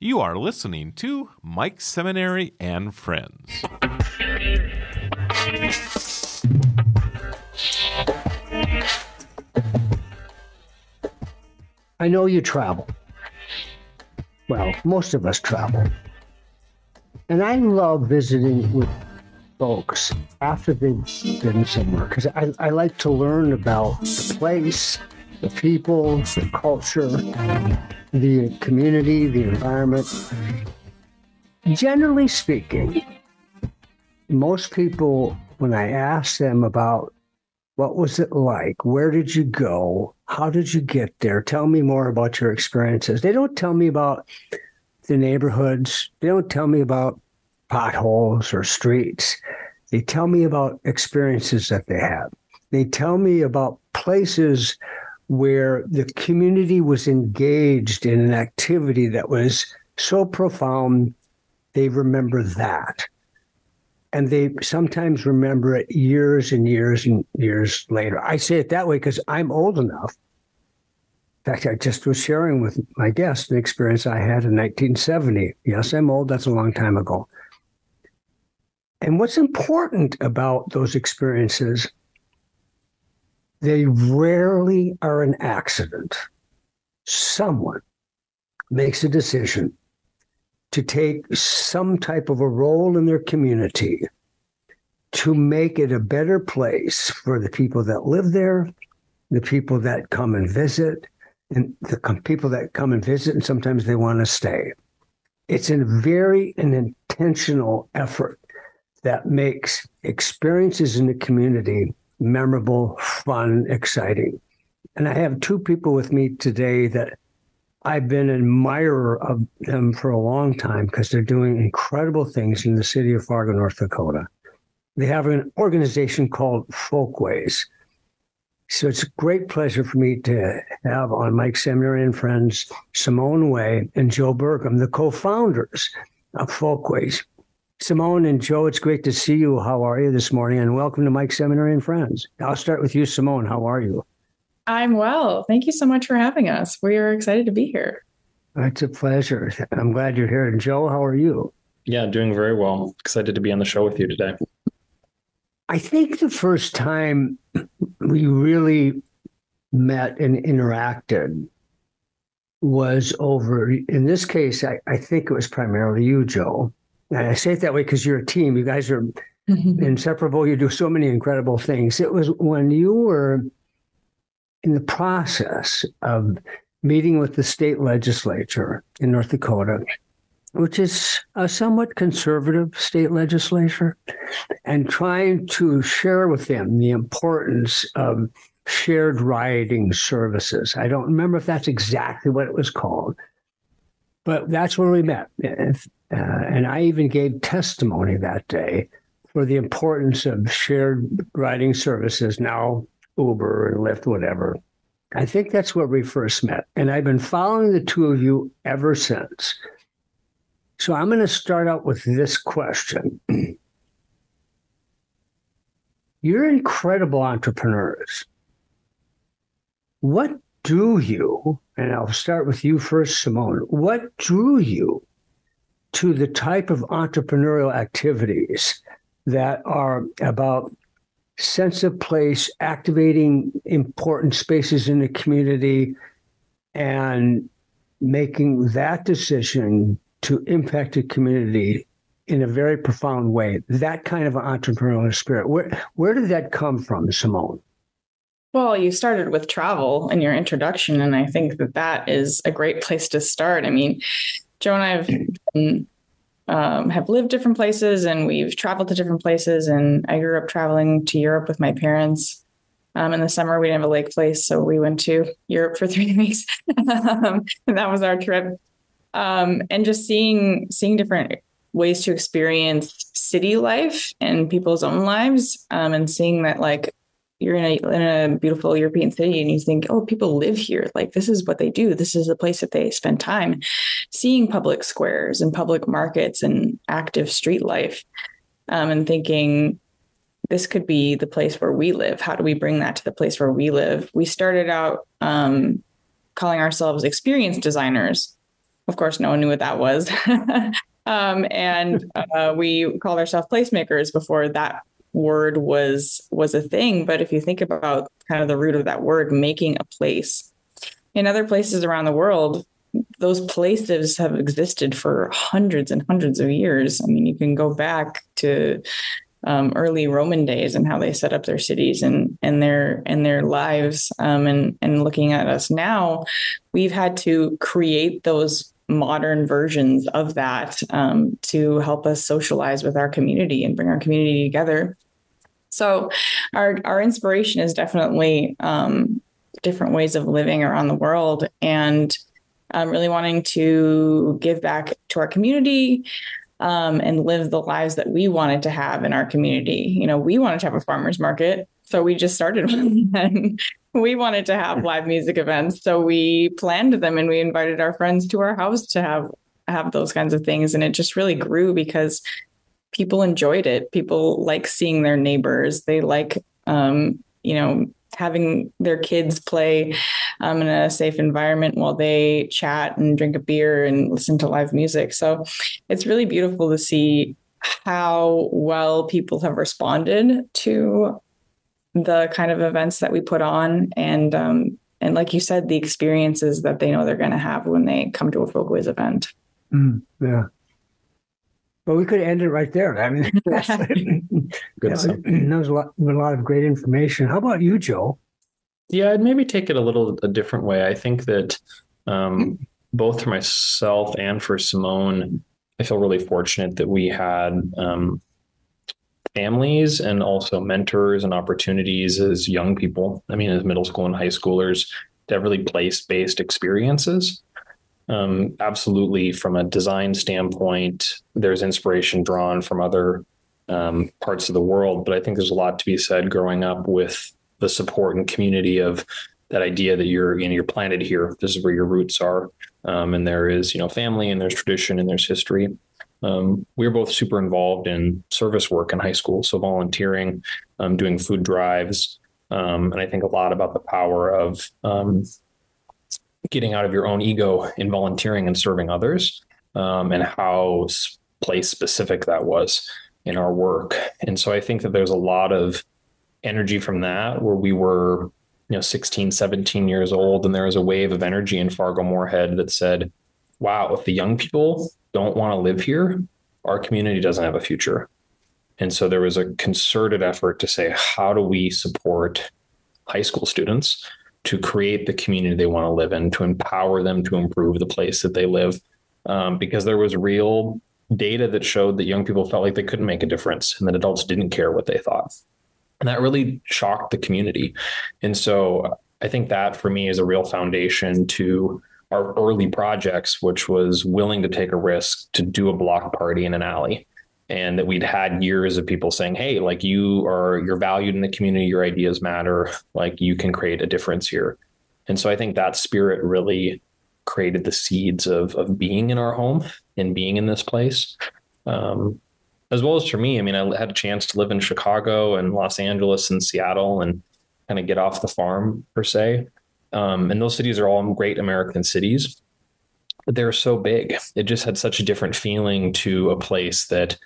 You are listening to Mike Seminary and Friends. I know you travel. Well, most of us travel. And I love visiting with folks after they've been somewhere because I, I like to learn about the place, the people, the culture, the community, the environment. Generally speaking, most people, when I ask them about what was it like, where did you go, how did you get there, tell me more about your experiences. They don't tell me about the neighborhoods, they don't tell me about potholes or streets. They tell me about experiences that they have. They tell me about places where the community was engaged in an activity that was so profound, they remember that. And they sometimes remember it years and years and years later. I say it that way because I'm old enough. In fact, I just was sharing with my guest an experience I had in 1970. Yes, I'm old. That's a long time ago. And what's important about those experiences they rarely are an accident. Someone makes a decision to take some type of a role in their community to make it a better place for the people that live there, the people that come and visit, and the people that come and visit, and sometimes they want to stay. It's a very an intentional effort that makes experiences in the community memorable, fun, exciting. And I have two people with me today that I've been an admirer of them for a long time because they're doing incredible things in the city of Fargo, North Dakota. They have an organization called Folkways. So it's a great pleasure for me to have on Mike Seminary and Friends Simone Way and Joe Burgum, the co founders of Folkways. Simone and Joe, it's great to see you. How are you this morning? And welcome to Mike Seminary and Friends. I'll start with you, Simone. How are you? I'm well. Thank you so much for having us. We are excited to be here. It's a pleasure. I'm glad you're here. And Joe, how are you? Yeah, doing very well. Excited to be on the show with you today. I think the first time we really met and interacted was over, in this case, I, I think it was primarily you, Joe and I say it that way because you're a team. You guys are mm-hmm. inseparable. You do so many incredible things. It was when you were in the process of meeting with the state legislature in North Dakota, which is a somewhat conservative state legislature, and trying to share with them the importance of shared riding services. I don't remember if that's exactly what it was called, but that's where we met. Uh, and I even gave testimony that day for the importance of shared riding services, now Uber and Lyft, whatever. I think that's where we first met. And I've been following the two of you ever since. So I'm going to start out with this question. You're incredible entrepreneurs. What drew you, and I'll start with you first, Simone, what drew you to the type of entrepreneurial activities that are about sense of place, activating important spaces in the community, and making that decision to impact a community in a very profound way. That kind of entrepreneurial spirit. Where where did that come from, Simone? Well, you started with travel in your introduction, and I think that that is a great place to start. I mean, Joe and I have been, um, have lived different places, and we've traveled to different places. And I grew up traveling to Europe with my parents. Um, in the summer, we didn't have a lake place, so we went to Europe for three weeks, um, and that was our trip. Um, and just seeing seeing different ways to experience city life and people's own lives, um, and seeing that like you're in a in a beautiful European city and you think, oh, people live here. Like this is what they do. This is the place that they spend time. Seeing public squares and public markets and active street life, um, and thinking this could be the place where we live. How do we bring that to the place where we live? We started out um, calling ourselves experience designers. of course, no one knew what that was. um, and uh, we called ourselves placemakers before that word was was a thing. But if you think about kind of the root of that word, making a place, in other places around the world, those places have existed for hundreds and hundreds of years. I mean, you can go back to um, early Roman days and how they set up their cities and and their and their lives. Um, and and looking at us now, we've had to create those modern versions of that um, to help us socialize with our community and bring our community together. So, our our inspiration is definitely um, different ways of living around the world, and I'm really wanting to give back to our community um, and live the lives that we wanted to have in our community. You know, we wanted to have a farmers market, so we just started one. we wanted to have live music events, so we planned them and we invited our friends to our house to have have those kinds of things, and it just really grew because people enjoyed it. People like seeing their neighbors. They like, um, you know, having their kids play um, in a safe environment while they chat and drink a beer and listen to live music. So it's really beautiful to see how well people have responded to the kind of events that we put on and um, and like you said the experiences that they know they're going to have when they come to a folkways event mm, yeah well, we could end it right there. I mean, Good that, was a lot, a lot of great information. How about you, Joe? Yeah, I'd maybe take it a little a different way. I think that um, both for myself and for Simone, I feel really fortunate that we had um, families and also mentors and opportunities as young people. I mean, as middle school and high schoolers, to have really place based experiences um, absolutely, from a design standpoint, there's inspiration drawn from other um, parts of the world. But I think there's a lot to be said growing up with the support and community of that idea that you're you know you're planted here. This is where your roots are, um, and there is you know family and there's tradition and there's history. Um, we were both super involved in service work in high school, so volunteering, um, doing food drives, um, and I think a lot about the power of um, getting out of your own ego in volunteering and serving others um, and how place specific that was in our work. And so I think that there's a lot of energy from that where we were, you know, 16, 17 years old, and there was a wave of energy in Fargo Moorhead that said, wow, if the young people don't want to live here, our community doesn't have a future. And so there was a concerted effort to say, how do we support high school students to create the community they want to live in, to empower them to improve the place that they live. Um, because there was real data that showed that young people felt like they couldn't make a difference and that adults didn't care what they thought. And that really shocked the community. And so I think that for me is a real foundation to our early projects, which was willing to take a risk to do a block party in an alley and that we'd had years of people saying hey like you are you're valued in the community your ideas matter like you can create a difference here. And so i think that spirit really created the seeds of of being in our home and being in this place. Um, as well as for me i mean i had a chance to live in chicago and los angeles and seattle and kind of get off the farm per se. Um, and those cities are all great american cities but they're so big. It just had such a different feeling to a place that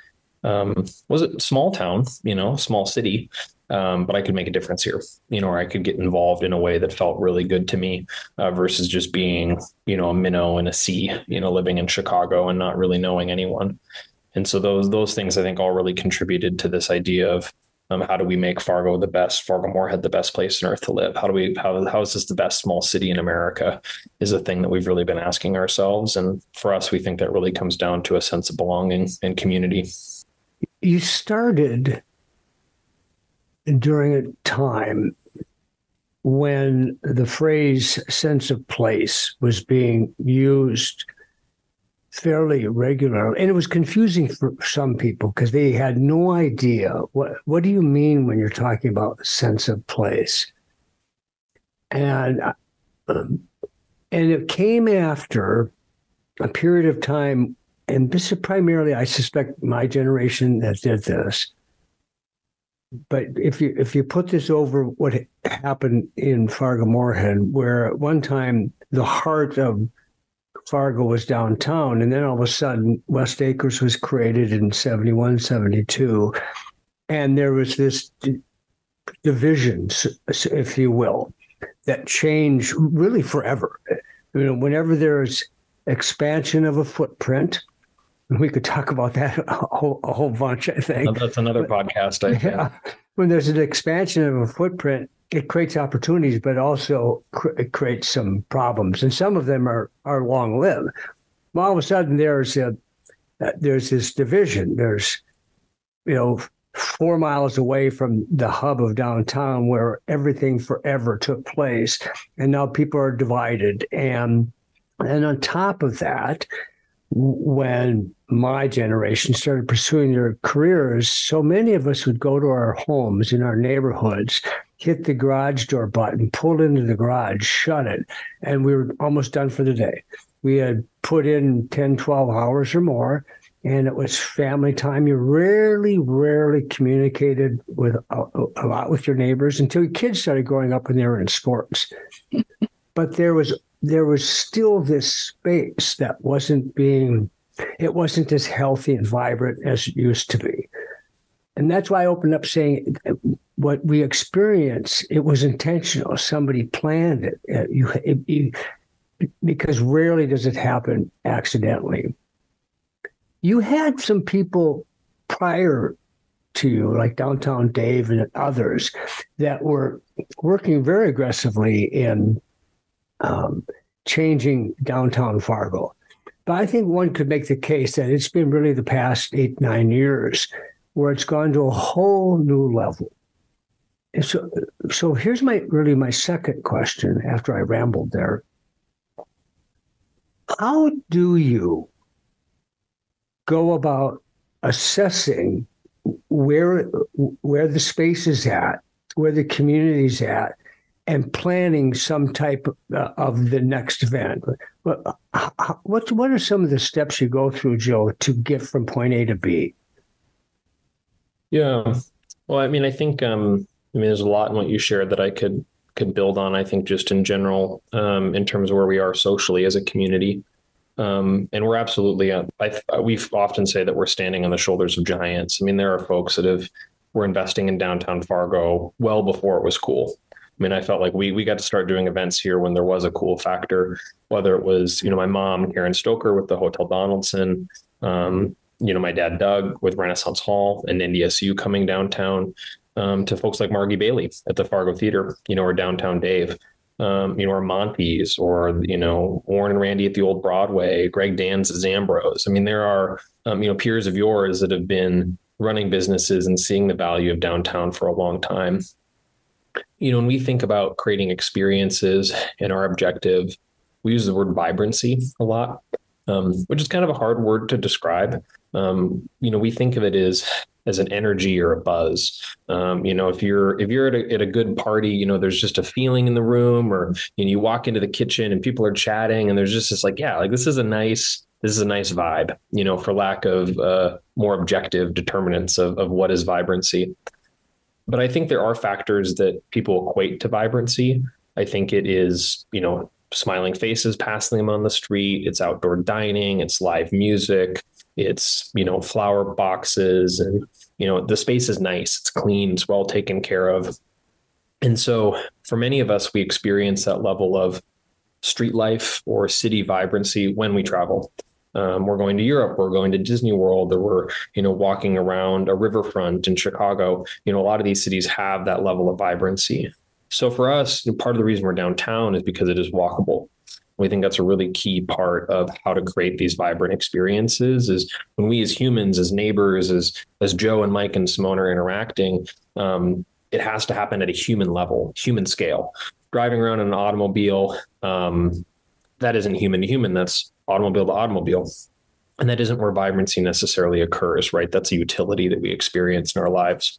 um, was it small town, you know, small city, um, but I could make a difference here, you know, or I could get involved in a way that felt really good to me uh, versus just being, you know, a minnow in a sea, you know, living in Chicago and not really knowing anyone. And so those those things I think all really contributed to this idea of um, how do we make Fargo the best, Fargo Moorhead the best place on earth to live? How do we how how is this the best small city in America? Is a thing that we've really been asking ourselves, and for us, we think that really comes down to a sense of belonging and community you started during a time when the phrase sense of place was being used fairly regularly. And it was confusing for some people because they had no idea. What what do you mean when you're talking about sense of place? And um, and it came after a period of time and this is primarily, I suspect, my generation that did this. But if you if you put this over what happened in Fargo Moorhead, where at one time the heart of Fargo was downtown. And then all of a sudden, West Acres was created in 71, 72. And there was this d- division, if you will, that changed really forever. You know, whenever there's expansion of a footprint, we could talk about that a whole, a whole bunch, I think. That's another podcast. I think. Yeah. When there's an expansion of a footprint, it creates opportunities, but also cr- it creates some problems, and some of them are are long lived. All of a sudden, there's a uh, there's this division. There's you know four miles away from the hub of downtown where everything forever took place, and now people are divided. And and on top of that, when my generation started pursuing their careers, so many of us would go to our homes in our neighborhoods, hit the garage door button, pull into the garage, shut it, and we were almost done for the day. We had put in 10, 12 hours or more, and it was family time. You rarely, rarely communicated with a, a lot with your neighbors until your kids started growing up and they were in sports. But there was there was still this space that wasn't being it wasn't as healthy and vibrant as it used to be. And that's why i opened up saying what we experience it was intentional. Somebody planned it. Uh, you, it, you because rarely does it happen accidentally. You had some people prior to you like downtown dave and others that were working very aggressively in um, changing downtown Fargo. But I think one could make the case that it's been really the past eight, nine years where it's gone to a whole new level. And so, so here's my really my second question after I rambled there. How do you go about assessing where where the space is at, where the community is at, and planning some type uh, of the next event. What, what what are some of the steps you go through, Joe, to get from point A to B? Yeah. Well, I mean, I think um, I mean, there's a lot in what you shared that I could could build on. I think just in general, um, in terms of where we are socially as a community, um, and we're absolutely. Uh, I we often say that we're standing on the shoulders of giants. I mean, there are folks that have were investing in downtown Fargo well before it was cool. I mean, I felt like we we got to start doing events here when there was a cool factor. Whether it was, you know, my mom Karen Stoker with the Hotel Donaldson, um, you know, my dad Doug with Renaissance Hall and NDSU coming downtown, um, to folks like Margie Bailey at the Fargo Theater, you know, or downtown Dave, um, you know, or Monte's, or you know, Warren and Randy at the Old Broadway, Greg Danz at Zandbroz. I mean, there are um, you know peers of yours that have been running businesses and seeing the value of downtown for a long time you know, when we think about creating experiences and our objective, we use the word vibrancy a lot, um, which is kind of a hard word to describe. Um, you know, we think of it as as an energy or a buzz. Um, you know, if you're if you're at a, at a good party, you know, there's just a feeling in the room, or you know, you walk into the kitchen and people are chatting, and there's just this like, yeah, like this is a nice this is a nice vibe. You know, for lack of uh, more objective determinants of of what is vibrancy but I think there are factors that people equate to vibrancy. I think it is, you know, smiling faces passing them on the street, it's outdoor dining, it's live music, it's, you know, flower boxes and you know, the space is nice, it's clean, it's well taken care of. And so for many of us we experience that level of street life or city vibrancy when we travel. Um, we're going to Europe, we're going to Disney World, or we're, you know, walking around a riverfront in Chicago. You know, a lot of these cities have that level of vibrancy. So for us, part of the reason we're downtown is because it is walkable. We think that's a really key part of how to create these vibrant experiences is when we as humans, as neighbors, as as Joe and Mike and Simone are interacting, um, it has to happen at a human level, human scale. Driving around in an automobile, um, that isn't human to human. That's automobile to automobile. And that isn't where vibrancy necessarily occurs, right? That's a utility that we experience in our lives.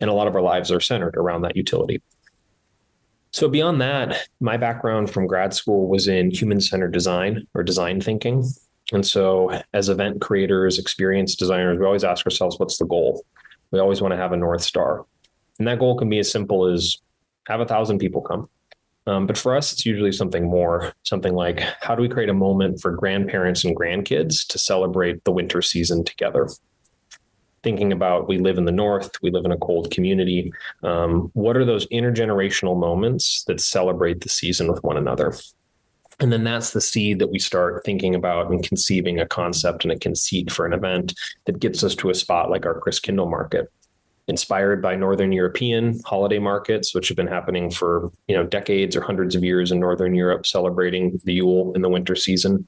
And a lot of our lives are centered around that utility. So, beyond that, my background from grad school was in human centered design or design thinking. And so, as event creators, experience designers, we always ask ourselves, what's the goal? We always want to have a North Star. And that goal can be as simple as have a thousand people come. Um, but for us, it's usually something more, something like how do we create a moment for grandparents and grandkids to celebrate the winter season together? Thinking about we live in the north, we live in a cold community. Um, what are those intergenerational moments that celebrate the season with one another? And then that's the seed that we start thinking about and conceiving a concept and a conceit for an event that gets us to a spot like our Christkindl market inspired by Northern European holiday markets, which have been happening for you know decades or hundreds of years in Northern Europe, celebrating the Yule in the winter season,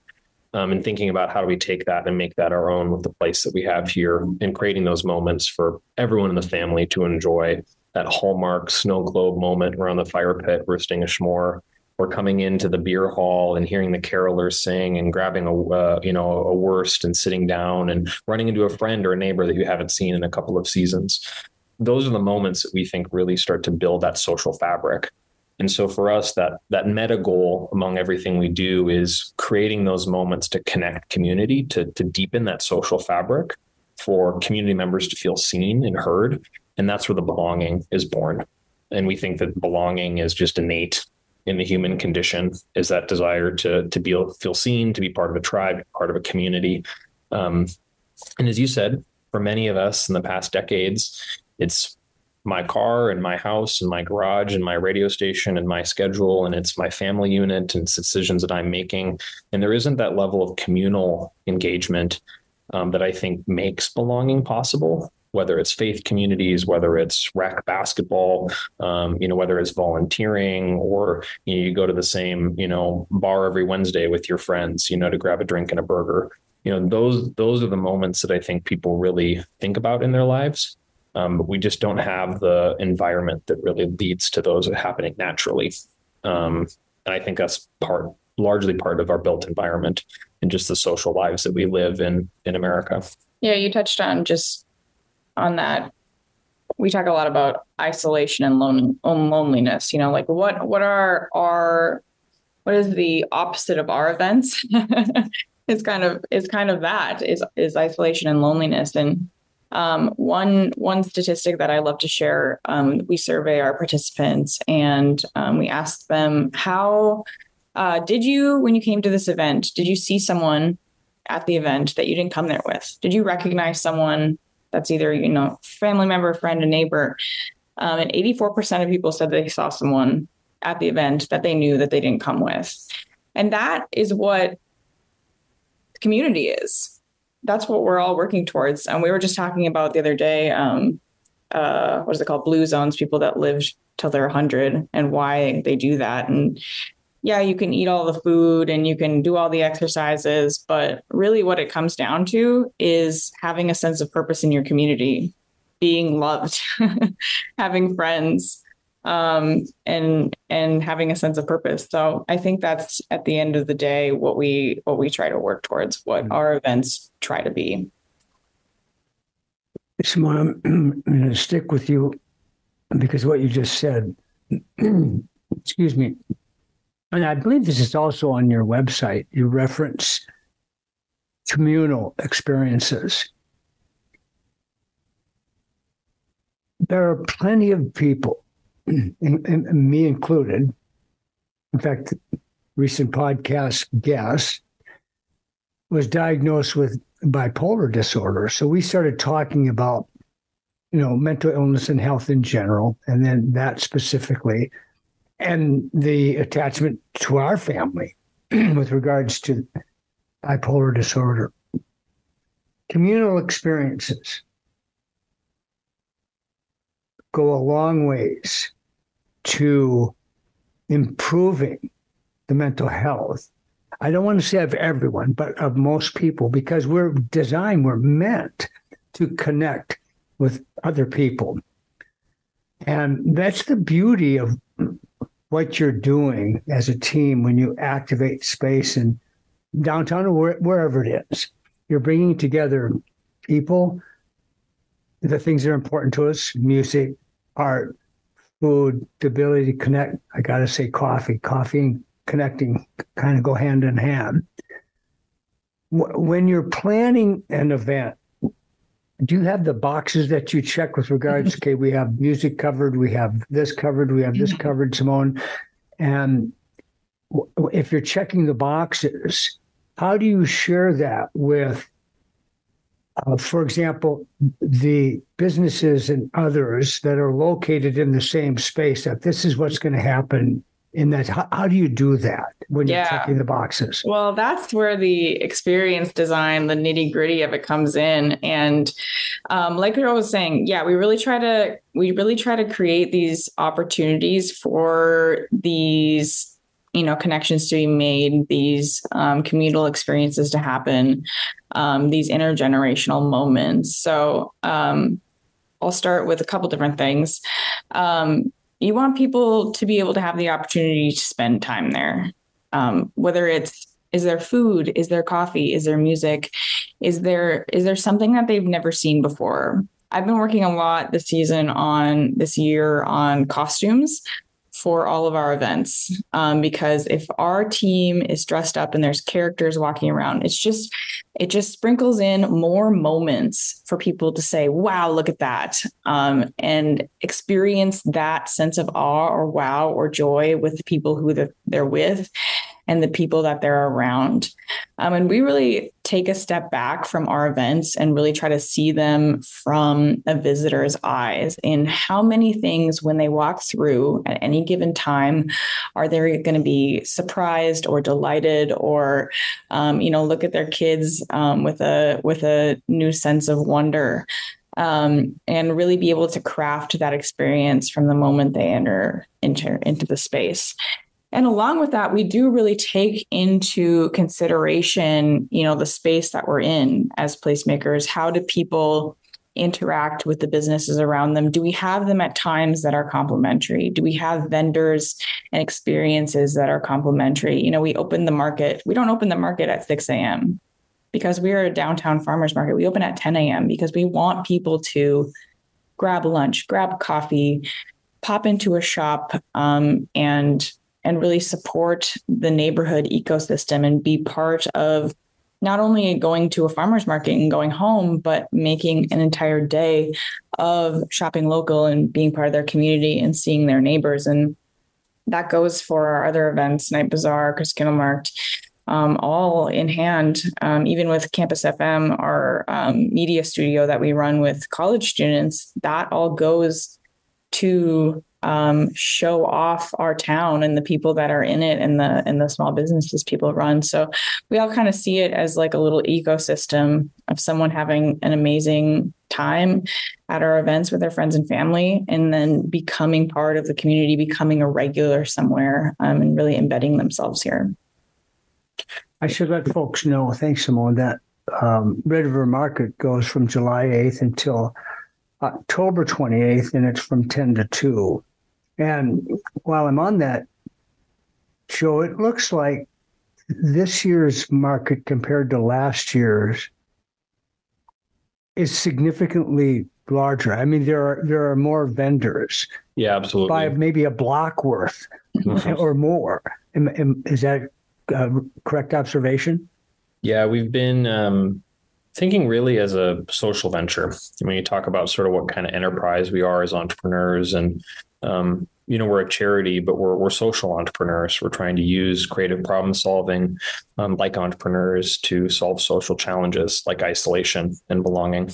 um, and thinking about how do we take that and make that our own with the place that we have here, and creating those moments for everyone in the family to enjoy that hallmark snow globe moment around the fire pit, roasting a s'more, or coming into the beer hall and hearing the carolers sing and grabbing a uh, you know a wurst and sitting down and running into a friend or a neighbor that you haven't seen in a couple of seasons those are the moments that we think really start to build that social fabric. And so for us that that meta goal among everything we do is creating those moments to connect community to to deepen that social fabric for community members to feel seen and heard. And that's where the belonging is born. And we think that belonging is just innate in the human condition is that desire to to be feel seen, to be part of a tribe, part of a community. Um, and as you said, for many of us in the past decades, it's my car and my house and my garage and my radio station and my schedule and it's my family unit and it's decisions that I'm making. And there isn't that level of communal engagement um, that I think makes belonging possible whether it's faith communities, whether it's rec basketball, um, you know, whether it's volunteering or you, know, you go to the same, you know, bar every Wednesday with your friends, you know, to grab a drink and a burger. You know, those those are the moments that I think people really think about in their lives. Um, but we just don't have the environment that really leads to those happening naturally. Um, and I think that's part, largely part of our built environment and just the social lives that we live in in America. Yeah, you touched on just on that we talk a lot about isolation and lone, loneliness you know like what what are our what is the opposite of our events is kind of is kind of that is is isolation and loneliness and um, one one statistic that I love to share, um, we survey our participants and um, we ask them how uh, did you when you came to this event did you see someone at the event that you didn't come there with? Did you recognize someone that's either, you know, family member, friend, a neighbor. Um, and 84% of people said they saw someone at the event that they knew that they didn't come with. And that is what community is. That's what we're all working towards. And we were just talking about the other day, um, uh, what is it called? Blue zones, people that live till they're 100 and why they do that. And yeah, you can eat all the food and you can do all the exercises, but really what it comes down to is having a sense of purpose in your community, being loved, having friends, um, and and having a sense of purpose. So I think that's at the end of the day what we what we try to work towards, what mm-hmm. our events try to be. Simone, I'm going to stick with you because what you just said. excuse me and I believe this is also on your website. You reference communal experiences. There are plenty of people, and, and me included. In fact, recent podcast guest was diagnosed with bipolar disorder. So we started talking about, you know, mental illness and health in general, and then that specifically and the attachment to our family with regards to bipolar disorder. Communal experiences go a long ways to improving the mental health. I don't want to say of everyone, but of most people, because we're designed, we're meant to connect with other people. And that's the beauty of what you're doing as a team when you activate space in downtown or wherever it is. You're bringing together people, the things that are important to us music, art, food, the ability to connect. I got to say, coffee. Coffee and connecting kind of go hand in hand. When you're planning an event, do you have the boxes that you check with regards okay we have music covered we have this covered we have this mm-hmm. covered simone And if you're checking the boxes, how do you share that with, uh, for example, the businesses and others that are located in the same space? That this is what's going to happen in that. How, how, do you do that when you're checking the boxes? Well, that's where the experience design, the nitty gritty of it comes in. And um, like I was saying, yeah, we really try to we really try to create these opportunities for these you know connections to be made these um, communal experiences to happen um, these intergenerational moments. So um, i'll start with a couple different things. Um, you want people to be able to have the opportunity to spend time there. Um, whether it's is there food? Is there coffee? Is there music? Is there is there something that they've never seen before? I've been working a lot this season on this year on costumes for all of our events um, because if our team is dressed up and there's characters walking around it's just it just sprinkles in more moments for people to say wow look at that um, and experience that sense of awe or wow or joy with the people who they're with and the people that they're around. Um, and we really take a step back from our events and really try to see them from a visitor's eyes in how many things when they walk through at any given time are they going to be surprised or delighted or um, you know look at their kids um, with a with a new sense of wonder um, and really be able to craft that experience from the moment they enter into into the space and along with that, we do really take into consideration, you know, the space that we're in as placemakers. How do people interact with the businesses around them? Do we have them at times that are complementary? Do we have vendors and experiences that are complementary? You know, we open the market. We don't open the market at 6 a.m. because we are a downtown farmers market. We open at 10 a.m. because we want people to grab lunch, grab coffee, pop into a shop, um, and and really support the neighborhood ecosystem and be part of not only going to a farmer's market and going home, but making an entire day of shopping local and being part of their community and seeing their neighbors. And that goes for our other events, Night Bazaar, Christkindlmarkt, um, all in hand. Um, even with Campus FM, our um, media studio that we run with college students, that all goes to um, show off our town and the people that are in it and the and the small businesses people run. So we all kind of see it as like a little ecosystem of someone having an amazing time at our events with their friends and family, and then becoming part of the community, becoming a regular somewhere, um, and really embedding themselves here. I should let folks know. Thanks, Simone. That um, Red River Market goes from July 8th until October 28th, and it's from 10 to 2. And while I'm on that, Joe, it looks like this year's market compared to last year's is significantly larger. I mean, there are there are more vendors. Yeah, absolutely. By maybe a block worth or more. Is that a correct observation? Yeah, we've been um, thinking really as a social venture. When you talk about sort of what kind of enterprise we are as entrepreneurs and um, you know we're a charity but we're, we're social entrepreneurs. We're trying to use creative problem solving um, like entrepreneurs to solve social challenges like isolation and belonging.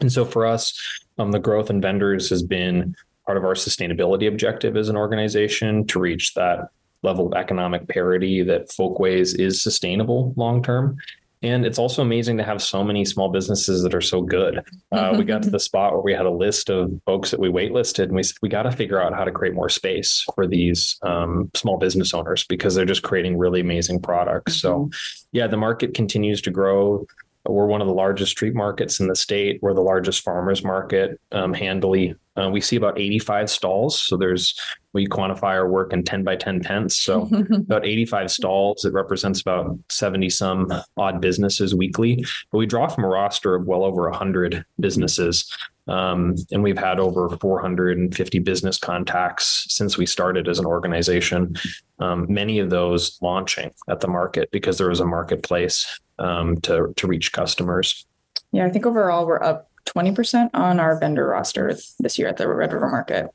And so for us um, the growth in vendors has been part of our sustainability objective as an organization to reach that level of economic parity that folkways is sustainable long term and it's also amazing to have so many small businesses that are so good. Uh, we got to the spot where we had a list of folks that we waitlisted, and we said, we got to figure out how to create more space for these um, small business owners because they're just creating really amazing products. Mm-hmm. So, yeah, the market continues to grow. We're one of the largest street markets in the state. We're the largest farmers market um, handily. Uh, we see about 85 stalls. So there's, we quantify our work in 10 by 10 tents. So about 85 stalls. It represents about 70 some odd businesses weekly. But we draw from a roster of well over 100 businesses. Um, and we've had over 450 business contacts since we started as an organization. Um, many of those launching at the market because there was a marketplace um, to to reach customers. Yeah, I think overall we're up 20% on our vendor roster this year at the Red River Market.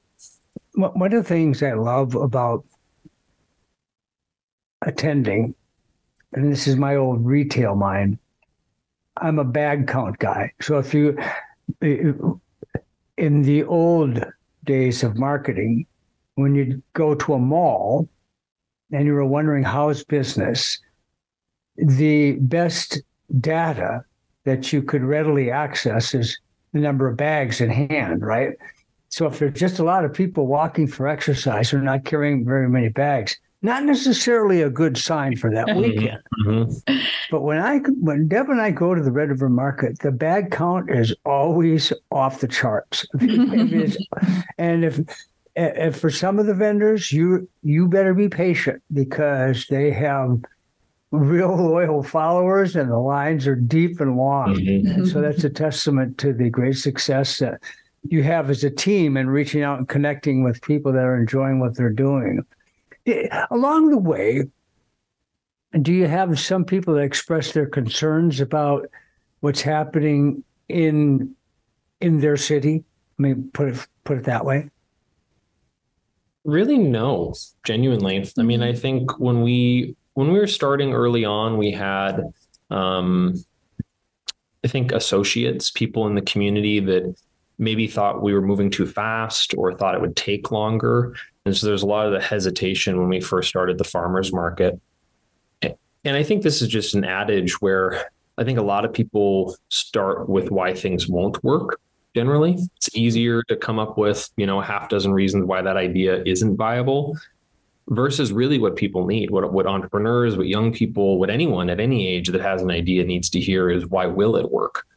One of the things I love about attending, and this is my old retail mind, I'm a bag count guy. So if you, in the old days of marketing, when you go to a mall and you were wondering how's business, the best data that you could readily access is the number of bags in hand, right? So if there's just a lot of people walking for exercise or not carrying very many bags, not necessarily a good sign for that weekend. Mm-hmm. But when I when Deb and I go to the Red River Market, the bag count is always off the charts. and if if for some of the vendors, you you better be patient because they have real loyal followers and the lines are deep and long. Mm-hmm. And so that's a testament to the great success that you have as a team and reaching out and connecting with people that are enjoying what they're doing. Along the way, do you have some people that express their concerns about what's happening in in their city? I mean, put it put it that way. Really, no. Genuinely, I mean, I think when we when we were starting early on, we had, um, I think, associates, people in the community that maybe thought we were moving too fast or thought it would take longer. And so there's a lot of the hesitation when we first started the farmers market. And I think this is just an adage where I think a lot of people start with why things won't work. Generally, it's easier to come up with, you know, a half dozen reasons why that idea isn't viable versus really what people need what what entrepreneurs what young people what anyone at any age that has an idea needs to hear is why will it work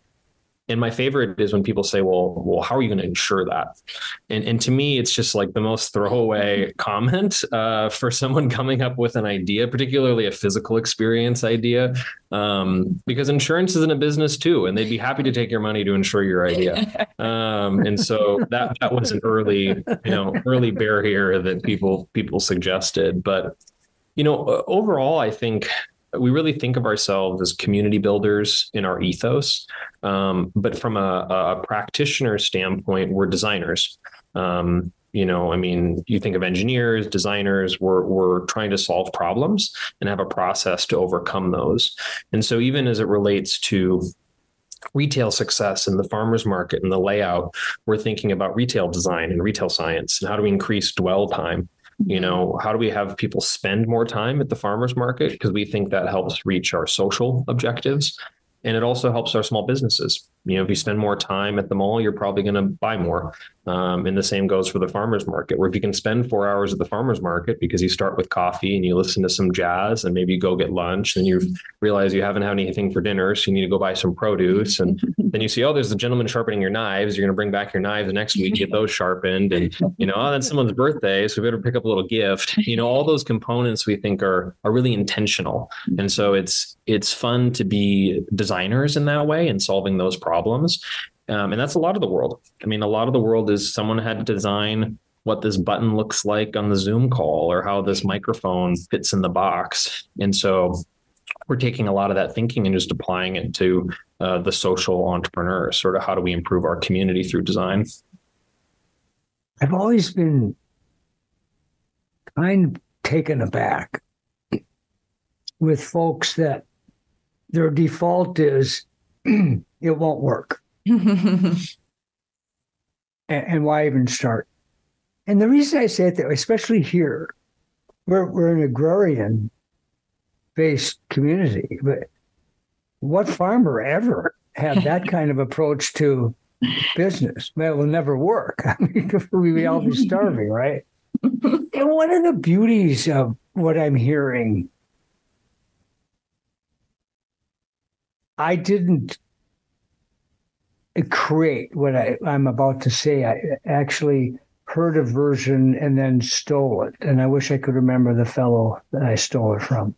and my favorite is when people say, "Well, well, how are you going to ensure that?" And and to me, it's just like the most throwaway comment uh, for someone coming up with an idea, particularly a physical experience idea, um, because insurance is in a business too, and they'd be happy to take your money to insure your idea. Um, and so that that was an early, you know, early barrier that people people suggested, but you know, overall, I think we really think of ourselves as community builders in our ethos. Um, but from a, a, practitioner standpoint, we're designers. Um, you know, I mean, you think of engineers, designers, we're, we're trying to solve problems and have a process to overcome those. And so, even as it relates to retail success in the farmers market and the layout, we're thinking about retail design and retail science and how do we increase dwell time you mm-hmm. know how do we have people spend more time at the farmers market? Because we think that helps reach our social objectives. And it also helps our small businesses. You know if you spend more time at the mall you're probably going to buy more um, and the same goes for the farmers market where if you can spend four hours at the farmers market because you start with coffee and you listen to some jazz and maybe you go get lunch and you realize you haven't had anything for dinner so you need to go buy some produce. And then you see oh there's a gentleman sharpening your knives. You're going to bring back your knives the next week get those sharpened. And you know oh that's someone's birthday so we better pick up a little gift. You know all those components we think are are really intentional. And so it's it's fun to be designers in that way and solving those problems. Um, and that's a lot of the world. I mean, a lot of the world is someone had to design what this button looks like on the Zoom call or how this microphone fits in the box. And so we're taking a lot of that thinking and just applying it to uh, the social entrepreneur. Sort of how do we improve our community through design? I've always been kind of taken aback with folks that their default is it won't work. and, and, why even start? And the reason I say it that way, especially here, we're, we're an agrarian based community, but what farmer ever had that kind of approach to business? Well, it will never work. I mean, we'd all be starving, right? and one of the beauties of what I'm hearing I didn't create what I, I'm about to say. I actually heard a version and then stole it. And I wish I could remember the fellow that I stole it from.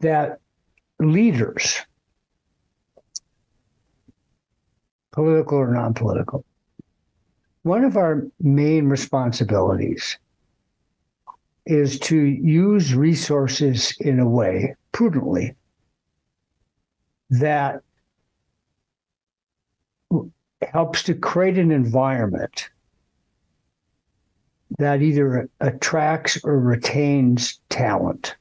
That leaders, political or non political, one of our main responsibilities is to use resources in a way prudently that helps to create an environment that either attracts or retains talent.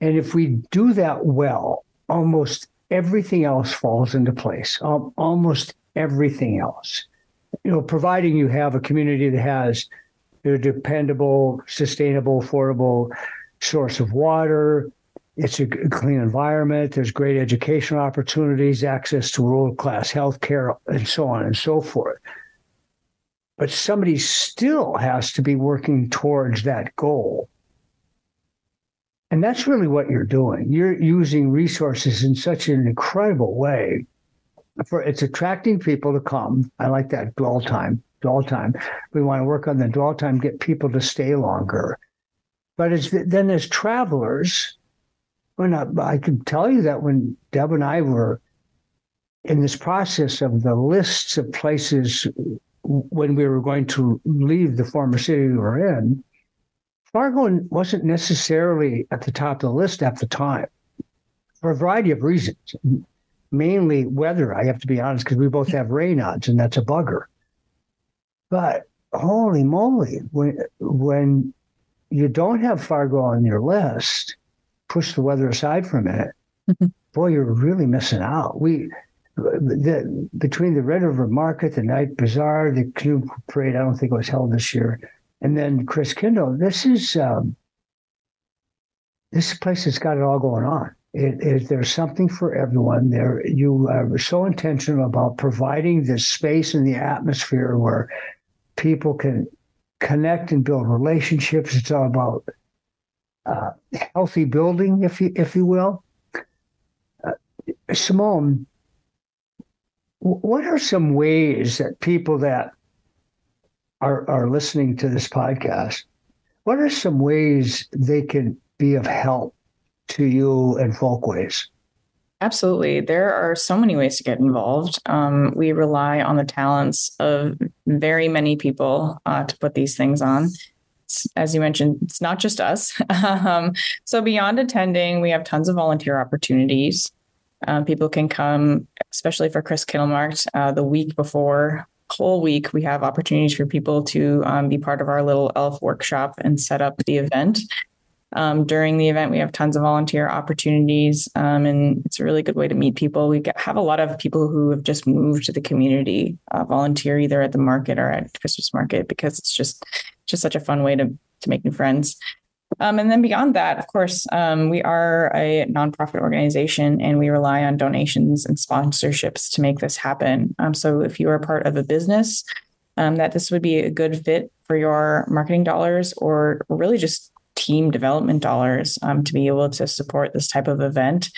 And if we do that well, almost everything else falls into place. Almost everything else. You know, providing you have a community that has a dependable, sustainable, affordable source of water, it's a clean environment, there's great educational opportunities, access to world class health care, and so on and so forth. But somebody still has to be working towards that goal. And that's really what you're doing. You're using resources in such an incredible way. For it's attracting people to come. I like that dwell time. Dwell time. We want to work on the dwell time, get people to stay longer. But as then as travelers, when I, I can tell you that when Deb and I were in this process of the lists of places when we were going to leave the former city we were in, Fargo wasn't necessarily at the top of the list at the time for a variety of reasons. Mainly weather, I have to be honest, because we both have Raynaud's, and that's a bugger. But holy moly, when when you don't have Fargo on your list, push the weather aside for a minute, mm-hmm. boy, you're really missing out. We the between the Red River Market, the Night Bazaar, the Canoe Parade, I don't think it was held this year and then Christkindl. This is um, this place that's got it all going on. It, it, there's something for everyone there. You are so intentional about providing the space and the atmosphere where people can connect and build relationships. It's all about uh, healthy building, if you if you will. Uh, Simone, what are some ways that people that are, are listening to this podcast, what are some ways they can be of help to you and Folkways? Absolutely. There are so many ways to get involved. Um, we rely on the talents of very many people uh, to put these things on. As you mentioned, it's not just us. um, so, beyond attending, we have tons of volunteer opportunities. Um, people can come, especially for Chris Markt, uh, the week before whole week, we have opportunities for people to um, be part of our little elf workshop and set up the event. Um, during the event, we have tons of volunteer opportunities, um, and it's a really good way to meet people. We get, have a lot of people who have just moved to the community uh, volunteer either at the market or at Christmas market because it's just just such a fun way to to make new friends. Um, and then beyond that, of course, um, we are a nonprofit organization and we rely on donations and sponsorships to make this happen. Um, so if you are part of a business, um, that this would be a good fit for your marketing dollars or really just team development dollars um, to be able to support this type of event.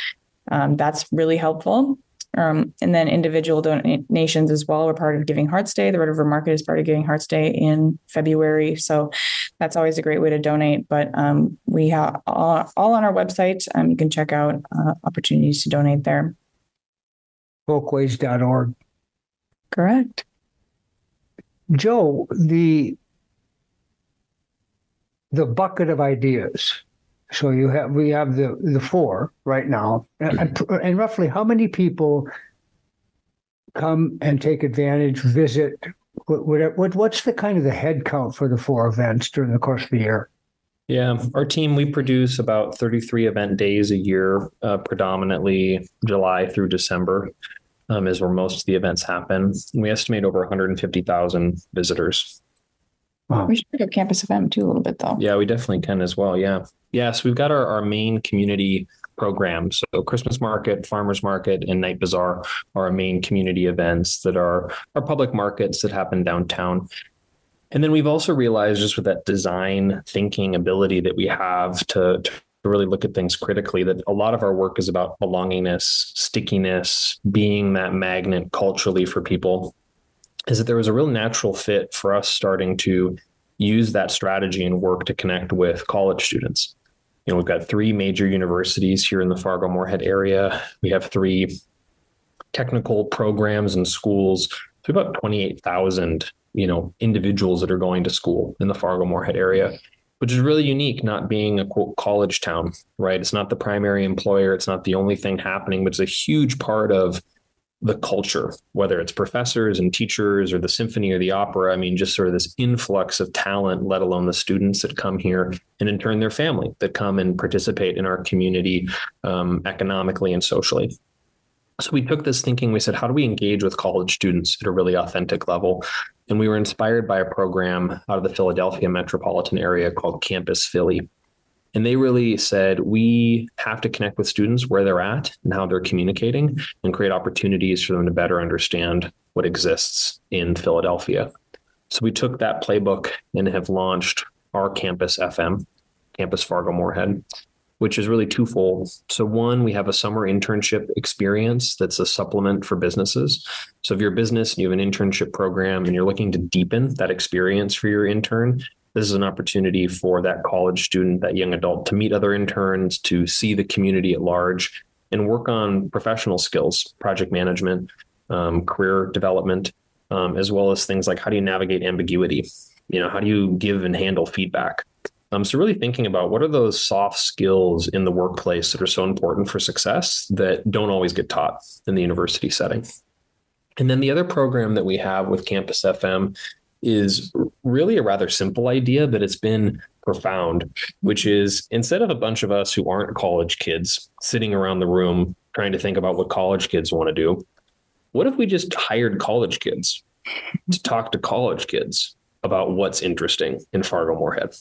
Um, that's really helpful. Um, and then individual donations as well. We're part of Giving Hearts Day. The Red River Market is part of Giving Hearts Day in February. So that's always a great way to donate. But um, we have all, all, on our website. Um, you can check out uh, opportunities to donate there. Folkways.org. Correct. Joe, the the bucket of ideas so you have we have the the four right now, and, and roughly how many people come and take advantage, visit? What, what what's the kind of the head count for the four events during the course of the year? Yeah, our team we produce about 33 event days a year, uh, predominantly July through December. Um, is where most of the events happen. We estimate over 150,000 visitors. Wow. We should pick up Campus FM too a little bit though. Yeah, we definitely can as well. Yeah. Yeah. So we've got our, our main community programs. So Christmas market, farmers market, and night bazaar are our main community events that are our public markets that happen downtown. And then we've also realized just with that design thinking ability that we have to, to really look at things critically that a lot of our work is about belongingness, stickiness, being that magnet culturally for people is that there was a real natural fit for us starting to use that strategy and work to connect with college students. You know, we've got three major universities here in the Fargo Moorhead area. We have three technical programs and schools. So about 28,000, you know, individuals that are going to school in the Fargo Moorhead area, which is really unique, not being a quote college town, right? It's not the primary employer. It's not the only thing happening, but it's a huge part of the culture, whether it's professors and teachers or the symphony or the opera. I mean, just sort of this influx of talent, let alone the students that come here, and in turn, their family that come and participate in our community um, economically and socially. So we took this thinking, we said, how do we engage with college students at a really authentic level? And we were inspired by a program out of the Philadelphia metropolitan area called Campus Philly. And they really said, we have to connect with students where they're at and how they're communicating and create opportunities for them to better understand what exists in Philadelphia. So we took that playbook and have launched our Campus FM, Campus Fargo Moorhead, which is really twofold. So, one, we have a summer internship experience that's a supplement for businesses. So, if you're a business and you have an internship program and you're looking to deepen that experience for your intern, this is an opportunity for that college student, that young adult to meet other interns, to see the community at large, and work on professional skills, project management, um, career development, um, as well as things like how do you navigate ambiguity? You know, how do you give and handle feedback? Um, so really thinking about what are those soft skills in the workplace that are so important for success that don't always get taught in the university setting. And then the other program that we have with Campus FM is really a rather simple idea, but it's been profound, which is instead of a bunch of us who aren't college kids sitting around the room trying to think about what college kids want to do, what if we just hired college kids to talk to college kids about what's interesting in Fargo Moorhead?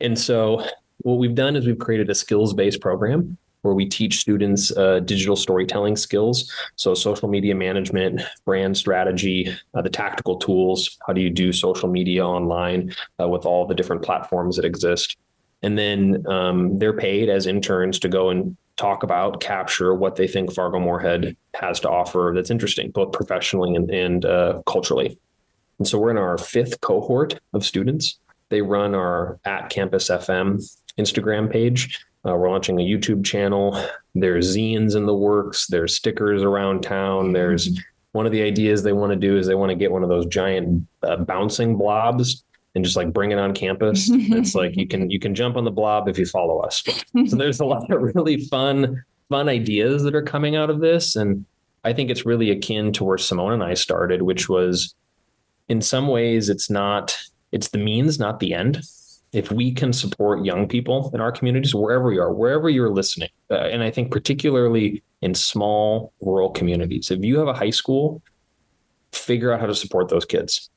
And so what we've done is we've created a skills based program where we teach students uh, digital storytelling skills. So, social media management, brand strategy, uh, the tactical tools. How do you do social media online uh, with all the different platforms that exist? And then um, they're paid as interns to go and talk about, capture what they think Fargo Moorhead has to offer that's interesting, both professionally and, and uh, culturally. And so, we're in our fifth cohort of students. They run our at Campus FM Instagram page uh, we're launching a YouTube channel. There's zines in the works. There's stickers around town. There's mm-hmm. one of the ideas they want to do is they want to get one of those giant uh, bouncing blobs and just like bring it on campus. it's like you can you can jump on the blob if you follow us. So there's a lot of really fun fun ideas that are coming out of this, and I think it's really akin to where Simone and I started, which was in some ways it's not it's the means, not the end if we can support young people in our communities, wherever we are, wherever you're listening, uh, and I think particularly in small rural communities, if you have a high school, figure out how to support those kids.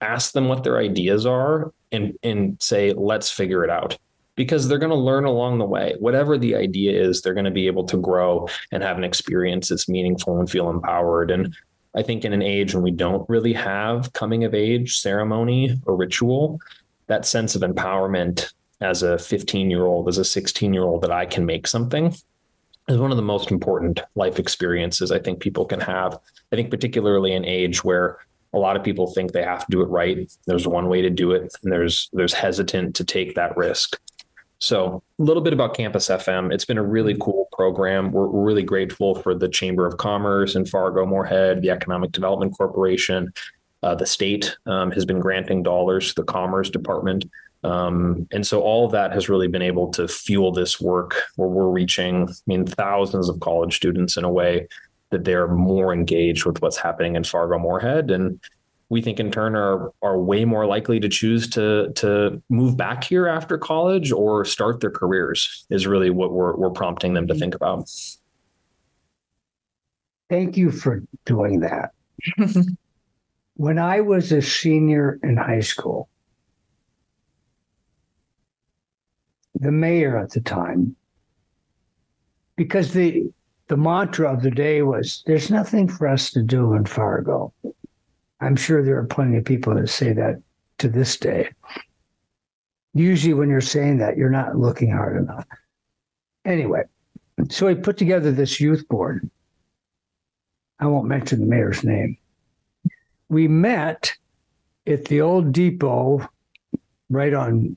Ask them what their ideas are and, and say, let's figure it out. Because they're going to learn along the way. Whatever the idea is, they're going to be able to grow and have an experience that's meaningful and feel empowered. And I think in an age when we don't really have coming of age ceremony or ritual, that sense of empowerment as a 15 year old, as a 16 year old, that I can make something is one of the most important life experiences I think people can have. I think, particularly in age where a lot of people think they have to do it right. There's one way to do it, and there's there's hesitant to take that risk. So, a little bit about Campus FM. It's been a really cool program. We're, really grateful for the Chamber of Commerce in Fargo Moorhead, the Economic Development Corporation, uh, the state um, has been granting dollars to the Commerce Department. Um, and so all of that has really been able to fuel this work where we're reaching, I mean, thousands of college students in a way that they're more engaged with what's happening in Fargo Moorhead. And we think in turn are are way more likely to choose to to move back here after college or start their careers is really what we're we're prompting them to think about. Thank you for doing that. When I was a senior in high school, the mayor at the time, because the the mantra of the day was there's nothing for us to do in Fargo. I'm sure there are plenty of people that say that to this day. Usually, when you're saying that, you're not looking hard enough. Anyway, so he put together this youth board. I won't mention the mayor's name we met at the old depot right on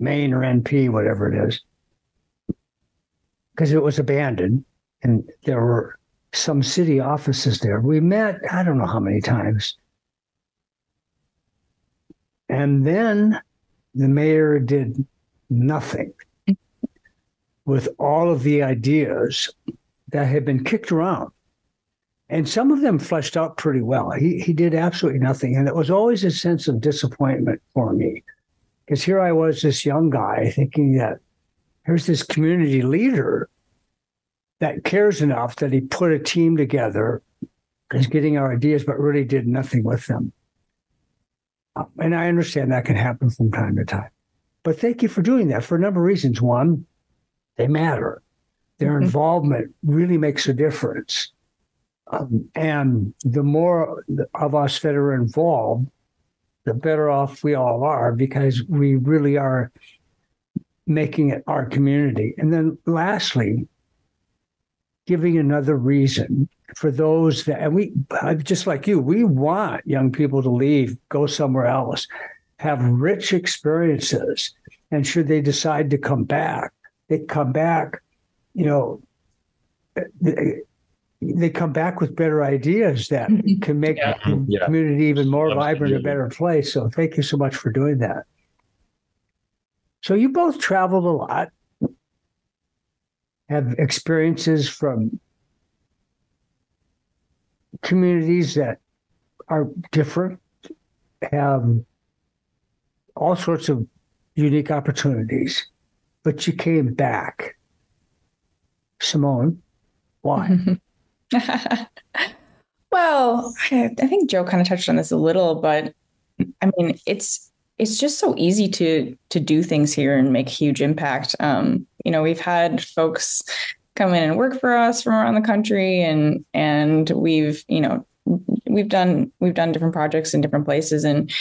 Main or NP, whatever it is, because it was abandoned and there were some city offices there. We met, I don't know how many times. And then the mayor did nothing with all of the ideas that had been kicked around and some of them fleshed out pretty well. He he did absolutely nothing, and it was always a sense of disappointment for me, because here I was, this young guy, thinking that here's this community leader that cares enough that he put a team together, is getting our ideas, but really did nothing with them. Um, and I understand that can happen from time to time. But thank you for doing that for a number of reasons. One, they matter. Their mm-hmm. involvement really makes a difference. Um, and the more of us that are involved, the better off we all are because we really are making it our community. And then lastly, giving another reason for those that, and we, just like you, we want young people to leave, go somewhere else, have rich experiences. And should they decide to come back, they come back, you know, they, they come back with better ideas that mm-hmm. can make yeah. the yeah. community even more Absolutely. vibrant, a better place. So thank you so much for doing that. So you both traveled a lot have experiences from communities that are different, have all sorts of unique opportunities, but you came back. Simone, why? well, I, I think Joe kind of touched on this a little, but I mean, it's it's just so easy to to do things here and make huge impact. Um, you know, we've had folks come in and work for us from around the country and and we've, you know, we've done we've done different projects in different places and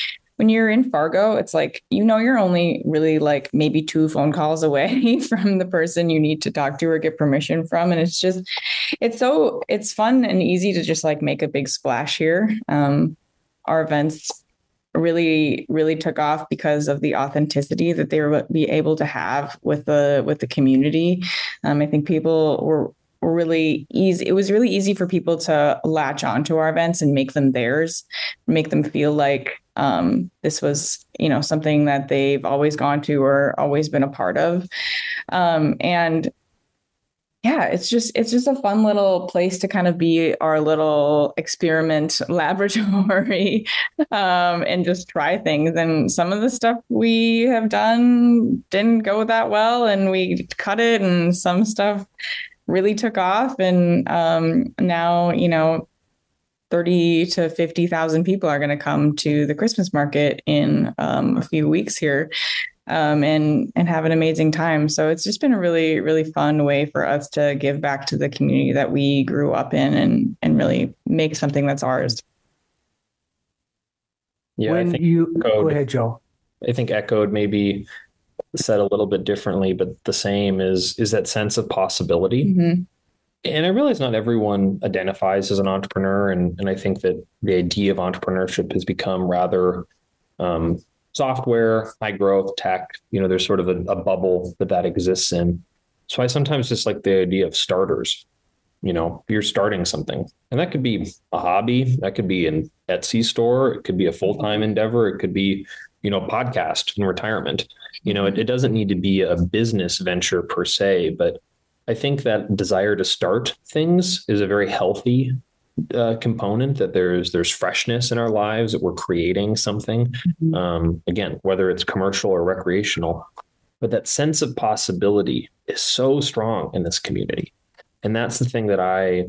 when you're in Fargo, it's like you know you're only really like maybe two phone calls away from the person you need to talk to or get permission from, and it's just it's so it's fun and easy to just like make a big splash here. Um, our events really really took off because of the authenticity that they were be able to have with the with the community um, i think people were really easy it was really easy for people to latch onto our events and make them theirs make them feel like um, this was you know something that they've always gone to or always been a part of. Um, and yeah it's just it's just a fun little place to kind of be our little experiment laboratory um, and just try things. And some of the stuff we have done didn't go that well and we cut it and some stuff really took off. And um, now you know 30 to 50,000 people are going to come to the Christmas market in um, a few weeks here um, and and have an amazing time. So it's just been a really really fun way for us to give back to the community that we grew up in and and really make something that's ours. Yeah, when you echoed, go ahead, Joe. I think echoed maybe said a little bit differently, but the same is is that sense of possibility. Mm-hmm. And I realize not everyone identifies as an entrepreneur, and and I think that the idea of entrepreneurship has become rather um, software, high growth tech, you know, there's sort of a, a, bubble that that exists in. So I sometimes just like the idea of starters. You know, you're starting something, and that could be a hobby, that could be an Etsy store, it could be a full time endeavor, it could be, you know, podcast in retirement. You know, it, it doesn't need to be a business venture per se, but I think that desire to start things is a very healthy uh, component that there's there's freshness in our lives that we're creating something mm-hmm. um, again whether it's commercial or recreational. But that sense of possibility is so strong in this community. And that's the thing that i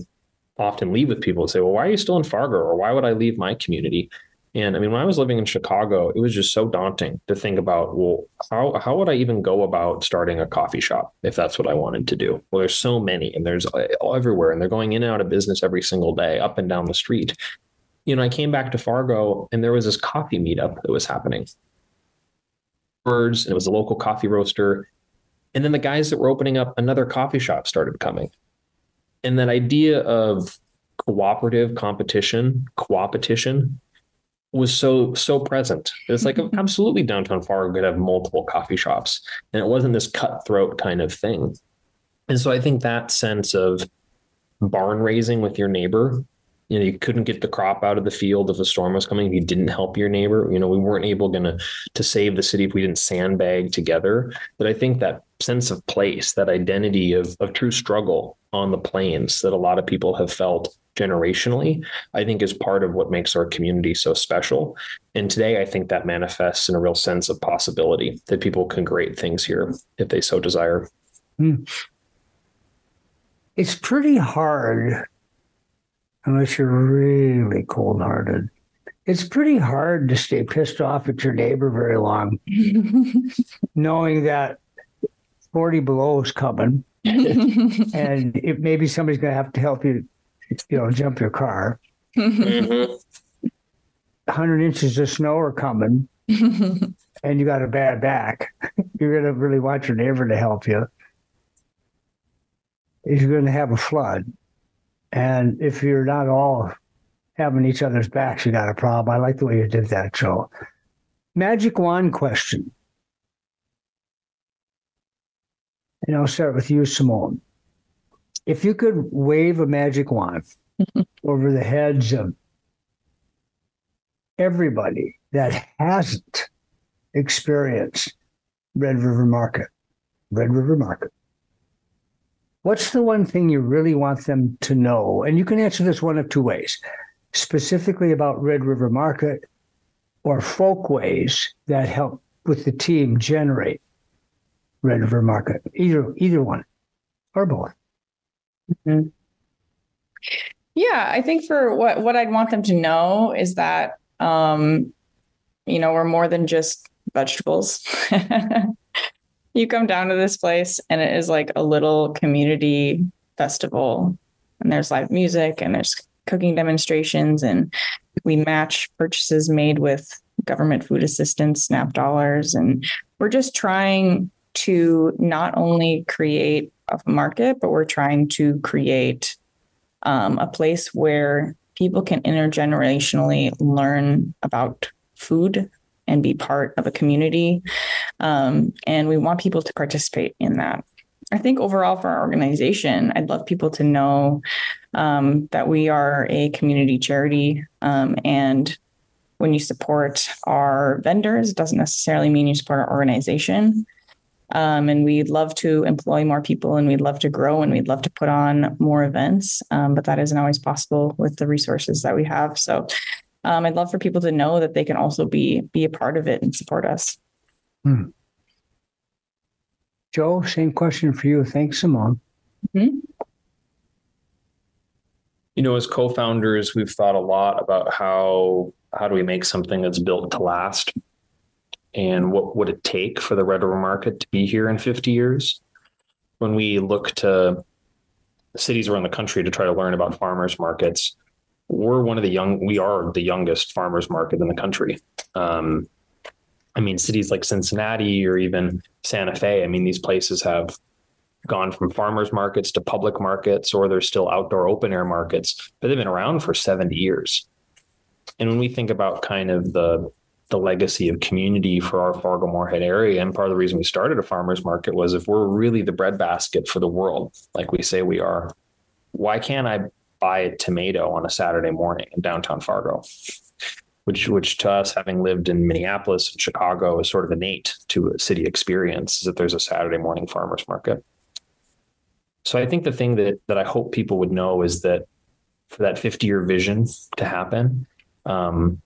often leave with people and say well why are you still in fargo? Or why would i leave my community and I mean, when I was living in Chicago, it was just so daunting to think about, well, how, how would I even go about starting a coffee shop if that's what I wanted to do? Well, there's so many and there's uh, everywhere and they're going in and out of business every single day, up and down the street. You know, I came back to Fargo and there was this coffee meetup that was happening. Birds, and it was a local coffee roaster. And then the guys that were opening up another coffee shop started coming. And that idea of cooperative competition, coopetition, was so so present. It's like mm-hmm. absolutely downtown Fargo could have multiple coffee shops, and it wasn't this cutthroat kind of thing. And so I think that sense of barn raising with your neighbor, you know, you couldn't get the crop out of the field if a storm was coming if you didn't help your neighbor. You know, we weren't able gonna to save the city if we didn't sandbag together. But I think that sense of place, that identity of of true struggle on the plains that a lot of people have felt generationally, I think is part of what makes our community so special. And today, I think that manifests in a real sense of possibility that people can create things here if they so desire. Hmm. It's pretty hard, unless you're really cold hearted. It's pretty hard to stay pissed off at your neighbor very long, knowing that 40 below is coming and it, maybe somebody's going to have to help you you know, jump your car. Mm-hmm. 100 inches of snow are coming and you got a bad back. You're going to really want your neighbor to help you. If You're going to have a flood. And if you're not all having each other's backs, you got a problem. I like the way you did that, Joe. Magic wand question. And I'll start with you, Simone if you could wave a magic wand over the heads of everybody that hasn't experienced Red River Market, Red River Market, what's the one thing you really want them to know? And you can answer this one of two ways specifically about Red River Market or folkways that help with the team generate Red River Market. Either either one or both. Mm-hmm. Yeah, I think for what what I'd want them to know is that um, you know we're more than just vegetables. you come down to this place and it is like a little community festival, and there's live music and there's cooking demonstrations, and we match purchases made with government food assistance, SNAP dollars, and we're just trying to not only create a market, but we're trying to create um, a place where people can intergenerationally learn about food and be part of a community. Um, and we want people to participate in that. I think overall for our organization, I'd love people to know um, that we are a community charity. Um, and when you support our vendors, it doesn't necessarily mean you support our organization. Um, and we'd love to employ more people and we'd love to grow and we'd love to put on more events. Um, but that isn't always possible with the resources that we have. So um, I'd love for people to know that they can also be be a part of it and support us. Hmm. Joe, same question for you. Thanks, Simone. Mm-hmm. You know, as co-founders, we've thought a lot about how how do we make something that's built to last and what would it take for the Red market to be here in 50 years? When we look to cities around the country to try to learn about farmers markets, we're one of the young, we are the youngest farmers market in the country. Um, I mean, cities like Cincinnati or even Santa Fe, I mean, these places have gone from farmers markets to public markets, or they're still outdoor open air markets, but they've been around for 70 years. And when we think about kind of the the legacy of community for our Fargo Moorhead area. And part of the reason we started a farmers market was if we're really the breadbasket for the world, like we say we are, why can't I buy a tomato on a Saturday morning in downtown Fargo? Which, which to us, having lived in Minneapolis and Chicago, is sort of innate to a city experience. Is that there's a Saturday morning farmers market. So I think the thing that that I hope people would know is that for that 50 year vision to happen, um,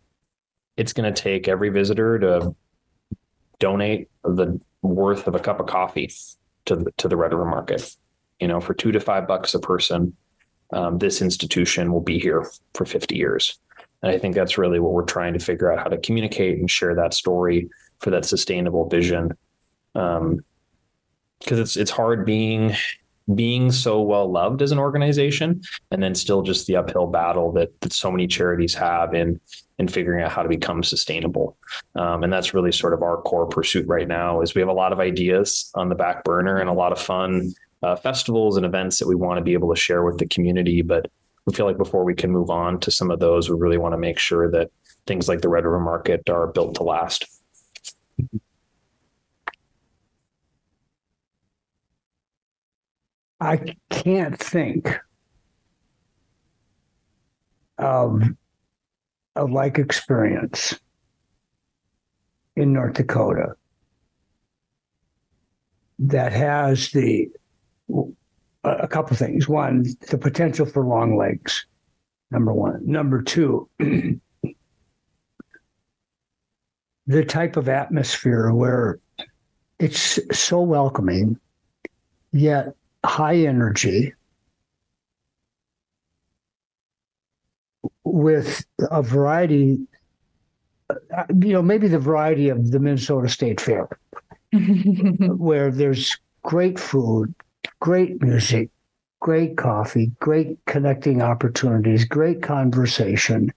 it's going to take every visitor to donate the worth of a cup of coffee to the, to the Red River Market. You know, for two to five bucks a person, um, this institution will be here for 50 years. And I think that's really what we're trying to figure out how to communicate and share that story for that sustainable vision. Um, because it's it's hard being being so well loved as an organization and then still just the uphill battle that, that so many charities have in in figuring out how to become sustainable. Um, and that's really sort of our core pursuit right now is we have a lot of ideas on the back burner and a lot of fun uh, festivals and events that we want to be able to share with the community but we feel like before we can move on to some of those we really want to make sure that things like the red river market are built to last. I can't think of a like experience in North Dakota that has the a couple things. One, the potential for long legs. Number one. Number two, the type of atmosphere where it's so welcoming, yet high energy, with a variety, uh, you know, maybe the variety of the Minnesota State Fair, where there's great food, great music, great coffee, great connecting opportunities, great conversation,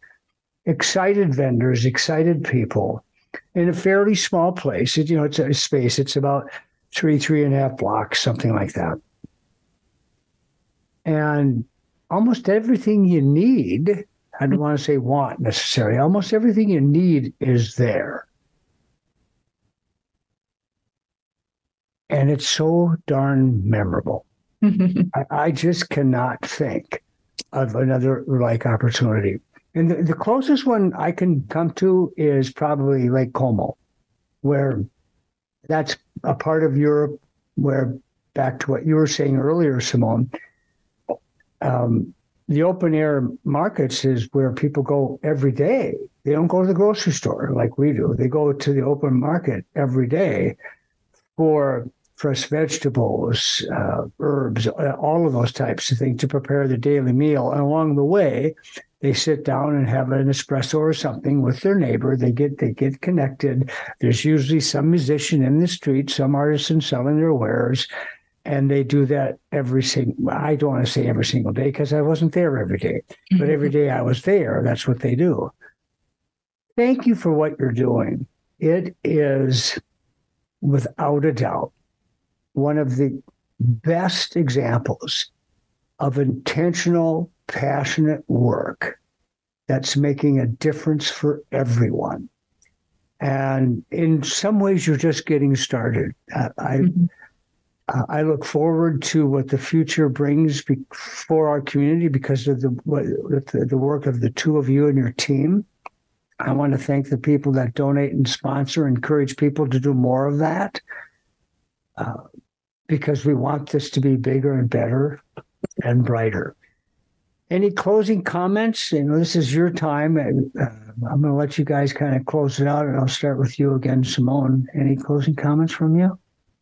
excited vendors, excited people in a fairly small place. It, you know, it's a space. It's about three, three and a half blocks, something like that. And almost everything you need, I don't want to say want necessarily, almost everything you need is there. And it's so darn memorable. I, I just cannot think of another like opportunity. And the, the closest one I can come to is probably Lake Como, where that's a part of Europe where, back to what you were saying earlier, Simone, um, the open air markets is where people go every day. They don't go to the grocery store like we do. They go to the open market every day for fresh vegetables, uh, herbs, all of those types of things to prepare the daily meal. And along the way, they sit down and have an espresso or something with their neighbor. They get they get connected. There's usually some musician in the street, some artisan selling their wares, and they do that every single. I don't want to say every single day because I wasn't there every day, but every day I was there. That's what they do. Thank you for what you're doing. It is, without a doubt, one of the best examples of intentional passionate work that's making a difference for everyone. And in some ways, you're just getting started. I mm-hmm. I look forward to what the future brings be- for our community because of the, what, the the work of the two of you and your team. I want to thank the people that donate and sponsor, encourage people to do more of that, uh, because we want this to be bigger and better and brighter. Any closing comments? You know, this is your time. Uh, I'm going to let you guys kind of close it out, and I'll start with you again, Simone. Any closing comments from you?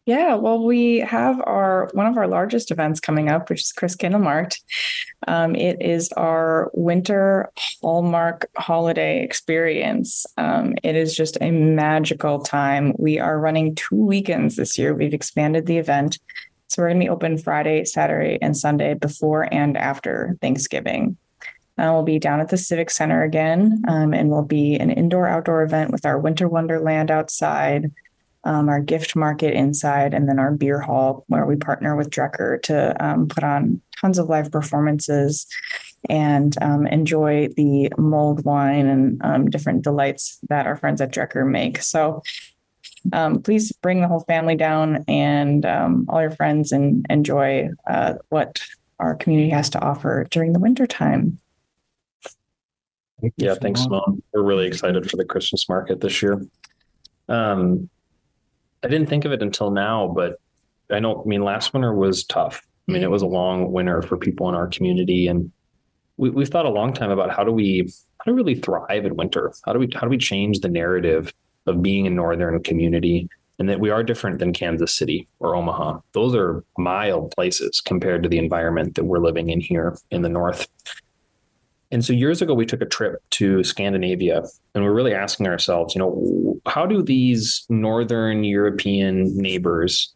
Yeah, well, we have our one of our largest events coming up, which is Chris Markt. Um, it is our winter hallmark holiday experience. Um, it is just a magical time. We are running two weekends this year. We've expanded the event so we're going to be open Friday, Saturday, and Sunday before and after Thanksgiving. Uh, we'll be down at the Civic Center again, um, and we'll be an indoor outdoor event with our Winter Wonderland outside, um, our gift market inside, and then our beer hall where we partner with Drekker to um, put on tons of live performances and um, enjoy the mulled wine and um, different delights that our friends at Drekker make. So um, please bring the whole family down and um, all your friends and enjoy uh, what our community has to offer during the winter time. yeah, thanks, Mom. We're really excited for the Christmas market this year. Um, I didn't think of it until now, but I know. I mean, last winter was tough. I mean, it mm. was a long winter for people in our community, and we, we've thought a long time about how do we how do we really thrive in winter? How do we how do we change the narrative of being a northern community and that we are different than Kansas City or Omaha. Those are mild places compared to the environment that we're living in here in the north. And so years ago, we took a trip to Scandinavia and we're really asking ourselves, you know, how do these Northern European neighbors,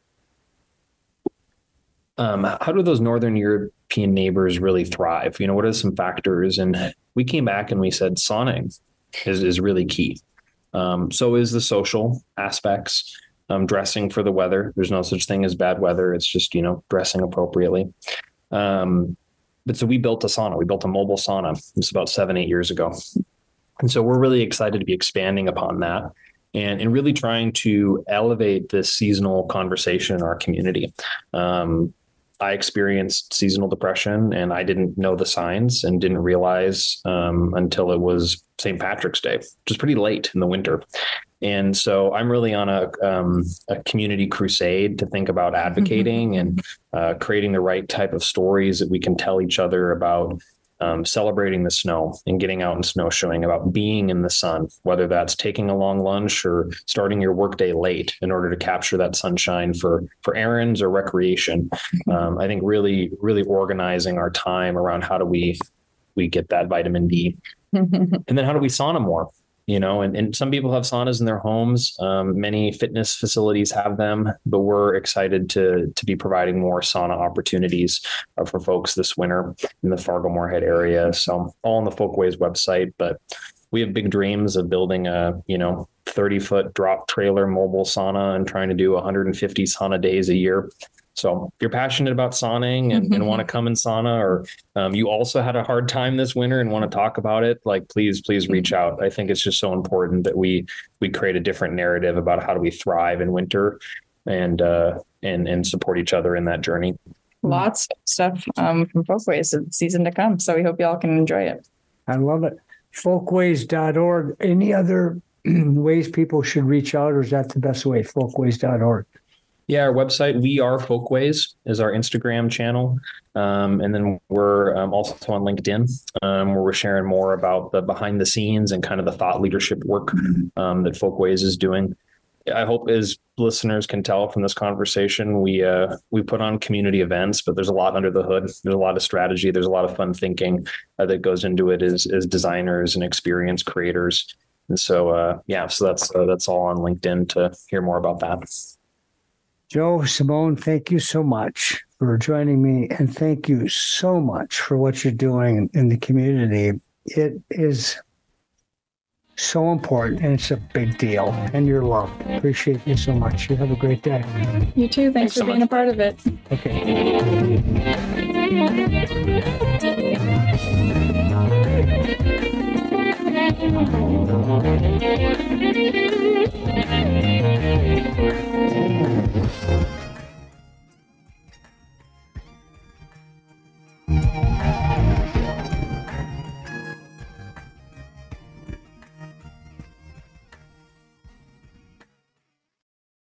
um, how do those Northern European neighbors really thrive? You know, what are some factors? And we came back and we said sauning is, is really key. Um, so is the social aspects, um, dressing for the weather. There's no such thing as bad weather. It's just, you know, dressing appropriately. Um, but so we built a sauna. We built a mobile sauna. It's about seven, eight years ago. And so we're really excited to be expanding upon that and, and really trying to elevate this seasonal conversation in our community. Um, I experienced seasonal depression and I didn't know the signs and didn't realize um, until it was St. Patrick's Day, which is pretty late in the winter. And so I'm really on a, um, a community crusade to think about advocating and uh, creating the right type of stories that we can tell each other about um, celebrating the snow and getting out and snowshoeing, about being in the sun, whether that's taking a long lunch or starting your workday late in order to capture that sunshine for for errands or recreation. Um, I think really, really organizing our time around how do we we get that vitamin D, and then how do we sauna more? You know and, and some people have saunas in their homes. Um, many fitness facilities have them but we're excited to to be providing more sauna opportunities uh, for folks this winter in the fargo moorhead area. So all on the folkways website but we have big dreams of building a you know 30 foot drop trailer mobile sauna and trying to do 150 sauna days a year so if you're passionate about sauning and, and want to come in sauna, or um, you also had a hard time this winter and want to talk about it, like please, please reach out. I think it's just so important that we we create a different narrative about how do we thrive in winter and uh, and and support each other in that journey. Lots of stuff um, from Folkways the season to come. So we hope y'all can enjoy it. I love it. Folkways.org. Any other ways people should reach out, or is that the best way? Folkways.org. Yeah, our website, We Are Folkways, is our Instagram channel. Um, and then we're um, also on LinkedIn, um, where we're sharing more about the behind the scenes and kind of the thought leadership work um, that Folkways is doing. I hope as listeners can tell from this conversation, we uh, we put on community events, but there's a lot under the hood. There's a lot of strategy. There's a lot of fun thinking uh, that goes into it as as designers and experience creators. And so, uh, yeah, so that's uh, that's all on LinkedIn to hear more about that. Joe, Simone, thank you so much for joining me. And thank you so much for what you're doing in the community. It is so important and it's a big deal. And your love. Appreciate you so much. You have a great day. You too. Thanks, Thanks for so being much. a part of it. Okay. Thank you.